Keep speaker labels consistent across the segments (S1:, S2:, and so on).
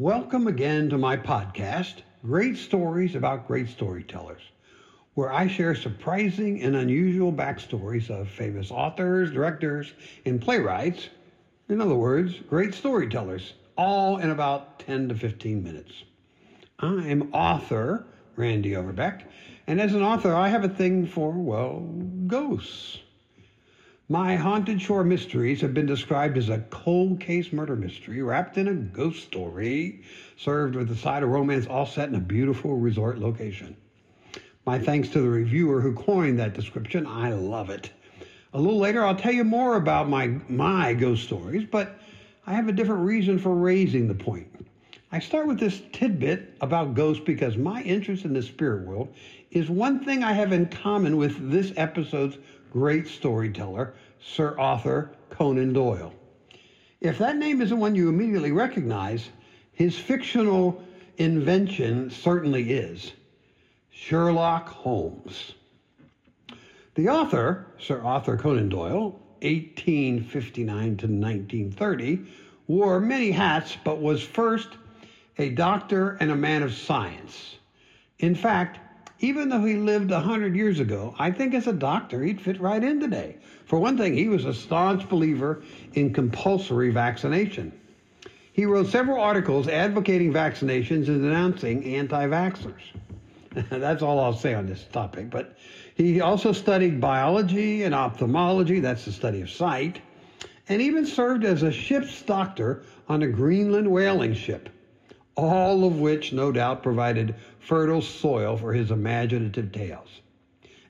S1: Welcome again to my podcast, Great Stories About Great Storytellers, where I share surprising and unusual backstories of famous authors, directors, and playwrights. In other words, great storytellers, all in about 10 to 15 minutes. I'm author Randy Overbeck, and as an author, I have a thing for, well, ghosts. My Haunted Shore Mysteries have been described as a cold case murder mystery wrapped in a ghost story, served with a side of romance all set in a beautiful resort location. My thanks to the reviewer who coined that description. I love it. A little later, I'll tell you more about my, my ghost stories, but I have a different reason for raising the point. I start with this tidbit about ghosts because my interest in the spirit world is one thing I have in common with this episode's great storyteller, Sir Arthur Conan Doyle. If that name isn't one you immediately recognize, his fictional invention certainly is Sherlock Holmes. The author, Sir Arthur Conan Doyle, 1859 to 1930, wore many hats but was first a doctor and a man of science. In fact, even though he lived a hundred years ago, I think as a doctor he'd fit right in today. For one thing, he was a staunch believer in compulsory vaccination. He wrote several articles advocating vaccinations and denouncing anti vaxxers. that's all I'll say on this topic. But he also studied biology and ophthalmology, that's the study of sight, and even served as a ship's doctor on a Greenland whaling ship all of which no doubt provided fertile soil for his imaginative tales.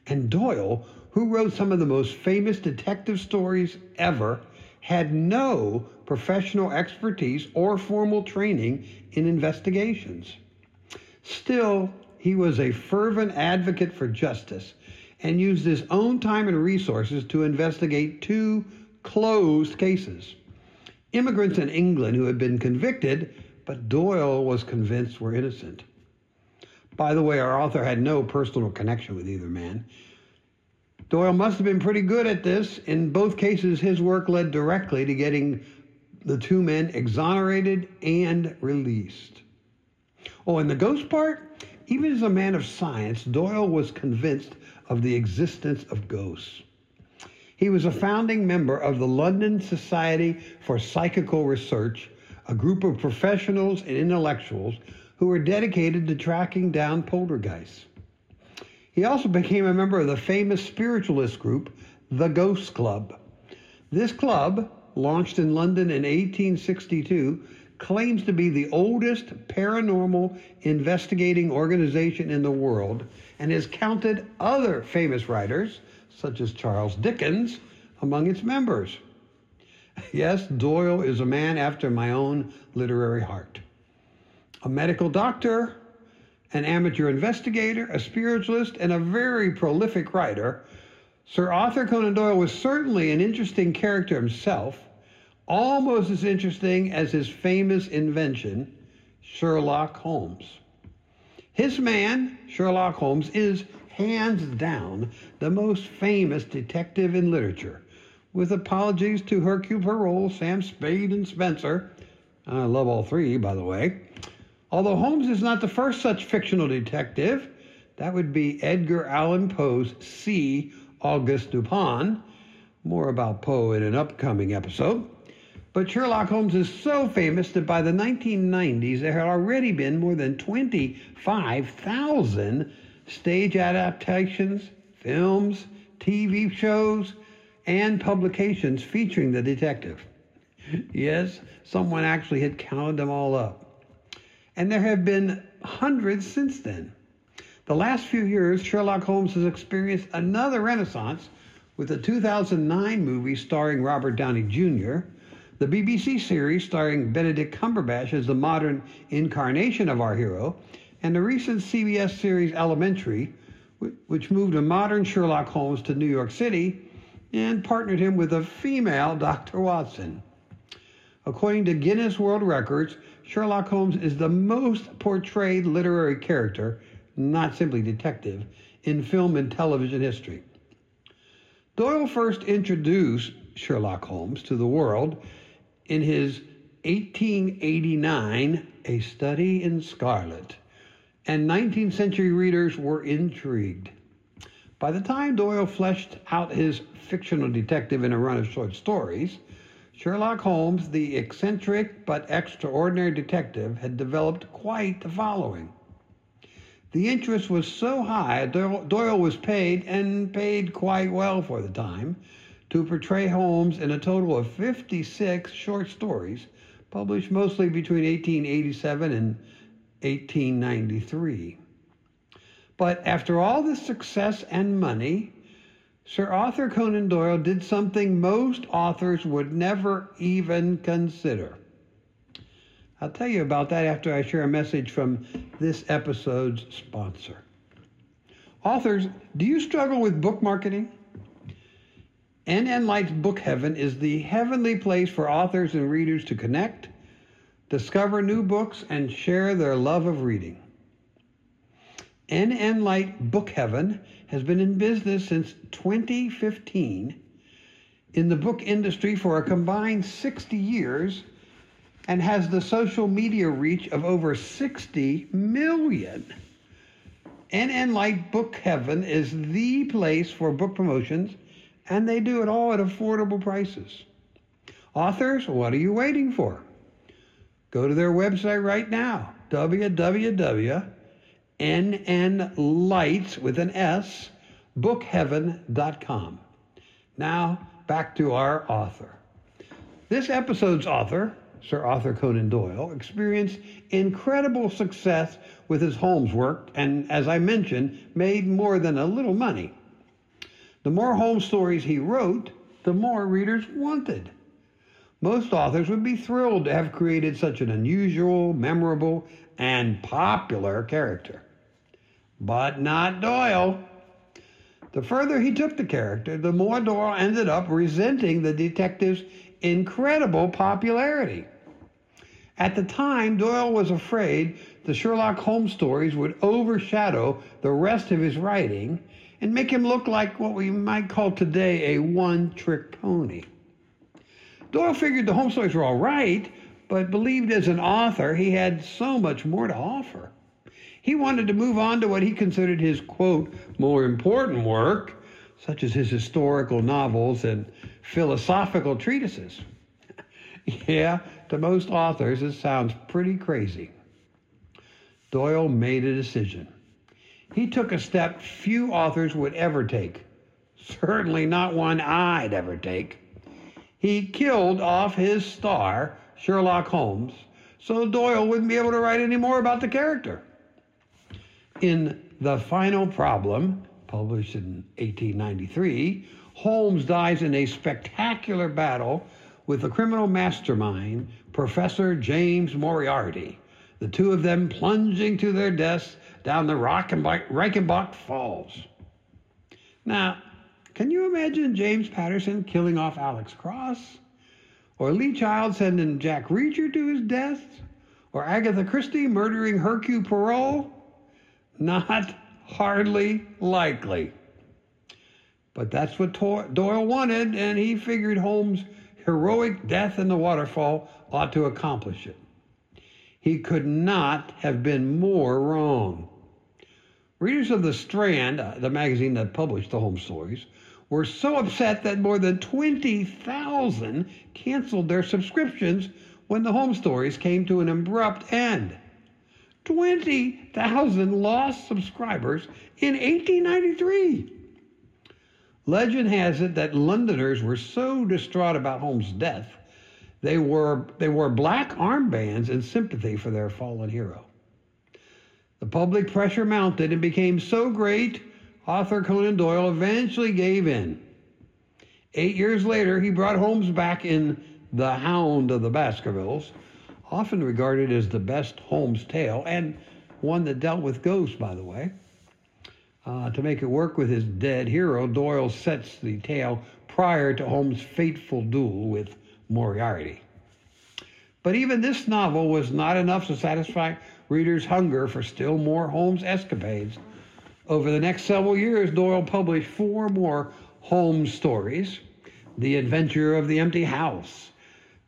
S1: And Doyle, who wrote some of the most famous detective stories ever, had no professional expertise or formal training in investigations. Still, he was a fervent advocate for justice and used his own time and resources to investigate two closed cases. Immigrants in England who had been convicted but Doyle was convinced were innocent. By the way, our author had no personal connection with either man. Doyle must have been pretty good at this. In both cases, his work led directly to getting the two men exonerated and released. Oh, and the ghost part? Even as a man of science, Doyle was convinced of the existence of ghosts. He was a founding member of the London Society for Psychical Research, a group of professionals and intellectuals who were dedicated to tracking down poltergeists. He also became a member of the famous spiritualist group, the Ghost Club. This club, launched in London in 1862, claims to be the oldest paranormal investigating organization in the world and has counted other famous writers, such as Charles Dickens, among its members. Yes, Doyle is a man after my own literary heart. A medical doctor, an amateur investigator, a spiritualist, and a very prolific writer, Sir Arthur Conan Doyle was certainly an interesting character himself, almost as interesting as his famous invention, Sherlock Holmes. His man, Sherlock Holmes, is hands down the most famous detective in literature with apologies to Hercule Poirot, Sam Spade, and Spenser. I love all three, by the way. Although Holmes is not the first such fictional detective, that would be Edgar Allan Poe's C. Auguste Dupin. More about Poe in an upcoming episode. But Sherlock Holmes is so famous that by the 1990s, there had already been more than 25,000 stage adaptations, films, TV shows, and publications featuring the detective. Yes, someone actually had counted them all up. And there have been hundreds since then. The last few years, Sherlock Holmes has experienced another renaissance with the 2009 movie starring Robert Downey Jr., the BBC series starring Benedict Cumberbatch as the modern incarnation of our hero, and the recent CBS series Elementary, which moved a modern Sherlock Holmes to New York City and partnered him with a female Dr. Watson. According to Guinness World Records, Sherlock Holmes is the most portrayed literary character, not simply detective, in film and television history. Doyle first introduced Sherlock Holmes to the world in his 1889, A Study in Scarlet, and 19th century readers were intrigued. By the time Doyle fleshed out his fictional detective in a run of short stories, Sherlock Holmes, the eccentric but extraordinary detective, had developed quite the following. The interest was so high, Doyle was paid, and paid quite well for the time, to portray Holmes in a total of 56 short stories, published mostly between 1887 and 1893. But after all this success and money, Sir Arthur Conan Doyle did something most authors would never even consider. I'll tell you about that after I share a message from this episode's sponsor. Authors, do you struggle with book marketing? NN Light's Book Heaven is the heavenly place for authors and readers to connect, discover new books, and share their love of reading. NN Light Book Heaven has been in business since 2015 in the book industry for a combined 60 years and has the social media reach of over 60 million. NN Light Book Heaven is the place for book promotions, and they do it all at affordable prices. Authors, what are you waiting for? Go to their website right now, www NN Lights with an S, bookheaven.com. Now, back to our author. This episode's author, Sir Arthur Conan Doyle, experienced incredible success with his Holmes work and, as I mentioned, made more than a little money. The more Holmes stories he wrote, the more readers wanted. Most authors would be thrilled to have created such an unusual, memorable, and popular character but not Doyle. The further he took the character, the more Doyle ended up resenting the detective's incredible popularity. At the time, Doyle was afraid the Sherlock Holmes stories would overshadow the rest of his writing and make him look like what we might call today a one trick pony. Doyle figured the Holmes stories were all right, but believed as an author he had so much more to offer. He wanted to move on to what he considered his, quote, more important work, such as his historical novels and philosophical treatises. yeah, to most authors, it sounds pretty crazy. Doyle made a decision. He took a step few authors would ever take, certainly not one I'd ever take. He killed off his star, Sherlock Holmes, so Doyle wouldn't be able to write any more about the character. In The Final Problem, published in 1893, Holmes dies in a spectacular battle with the criminal mastermind, Professor James Moriarty, the two of them plunging to their deaths down the Reichenbach Falls. Now, can you imagine James Patterson killing off Alex Cross? Or Lee Child sending Jack Reacher to his death? Or Agatha Christie murdering Hercule Poirot? Not hardly likely. But that's what Doyle wanted, and he figured Holmes' heroic death in the waterfall ought to accomplish it. He could not have been more wrong. Readers of The Strand, uh, the magazine that published the Holmes stories, were so upset that more than 20,000 canceled their subscriptions when the Holmes stories came to an abrupt end. 20,000 lost subscribers in 1893. Legend has it that Londoners were so distraught about Holmes' death, they wore, they wore black armbands in sympathy for their fallen hero. The public pressure mounted and became so great, Arthur Conan Doyle eventually gave in. Eight years later, he brought Holmes back in The Hound of the Baskervilles, often regarded as the best Holmes tale, and one that dealt with ghosts, by the way. Uh, to make it work with his dead hero, Doyle sets the tale prior to Holmes' fateful duel with Moriarty. But even this novel was not enough to satisfy readers' hunger for still more Holmes escapades. Over the next several years, Doyle published four more Holmes stories The Adventure of the Empty House,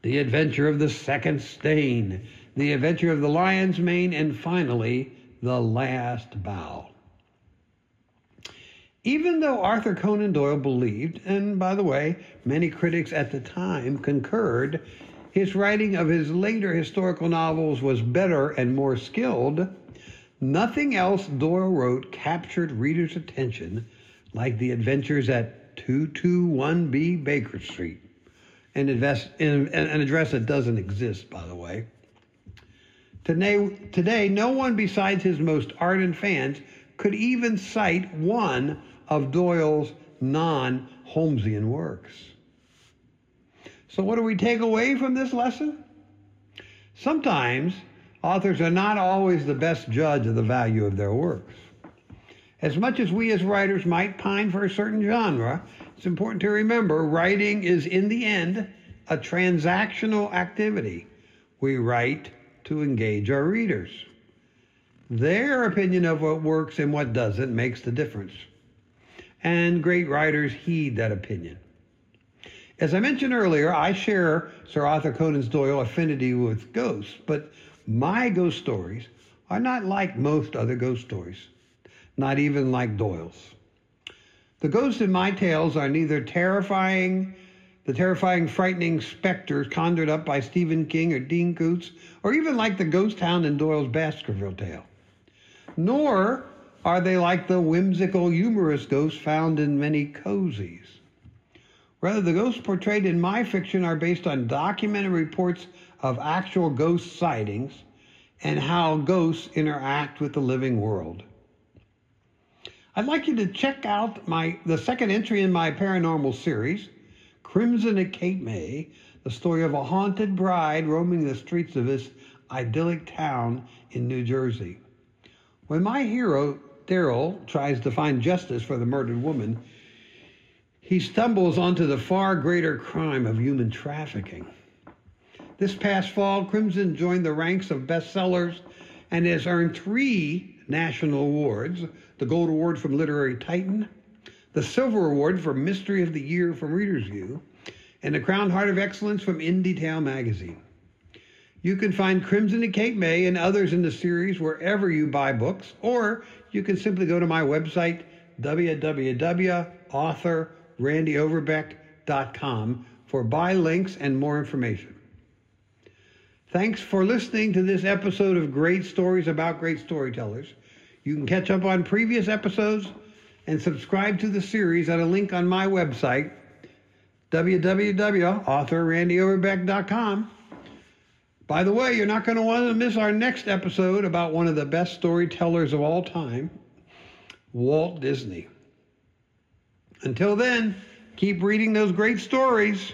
S1: The Adventure of the Second Stain, The Adventure of the Lion's Mane, and finally, The Last Bow. Even though Arthur Conan Doyle believed, and by the way, many critics at the time concurred, his writing of his later historical novels was better and more skilled, nothing else Doyle wrote captured readers' attention like the adventures at 221B Baker Street an, invest, an, an address that doesn't exist, by the way. Today, today, no one besides his most ardent fans could even cite one of Doyle's non Holmesian works. So, what do we take away from this lesson? Sometimes authors are not always the best judge of the value of their works. As much as we as writers might pine for a certain genre, it's important to remember writing is, in the end, a transactional activity. We write to engage our readers. Their opinion of what works and what doesn't makes the difference. And great writers heed that opinion. As I mentioned earlier, I share Sir Arthur Conan Doyle's affinity with ghosts, but my ghost stories are not like most other ghost stories, not even like Doyle's. The ghosts in my tales are neither terrifying, the terrifying, frightening specters conjured up by Stephen King or Dean Koontz, or even like the ghost hound in Doyle's Baskerville tale. Nor are they like the whimsical, humorous ghosts found in many cozies. Rather, the ghosts portrayed in my fiction are based on documented reports of actual ghost sightings and how ghosts interact with the living world. I'd like you to check out my the second entry in my paranormal series, Crimson at Cape May, the story of a haunted bride roaming the streets of this idyllic town in New Jersey. When my hero, Daryl, tries to find justice for the murdered woman, he stumbles onto the far greater crime of human trafficking. This past fall, Crimson joined the ranks of bestsellers and has earned three national awards the Gold Award from Literary Titan, the Silver Award for Mystery of the Year from Reader's View, and the Crown Heart of Excellence from InD'tale magazine. You can find Crimson and Cape May and others in the series wherever you buy books, or you can simply go to my website, www.authorrandyoverbeck.com, for buy links and more information. Thanks for listening to this episode of Great Stories About Great Storytellers. You can catch up on previous episodes and subscribe to the series at a link on my website, www.authorrandyoverbeck.com. By the way, you're not going to want to miss our next episode about one of the best storytellers of all time, Walt Disney. Until then, keep reading those great stories.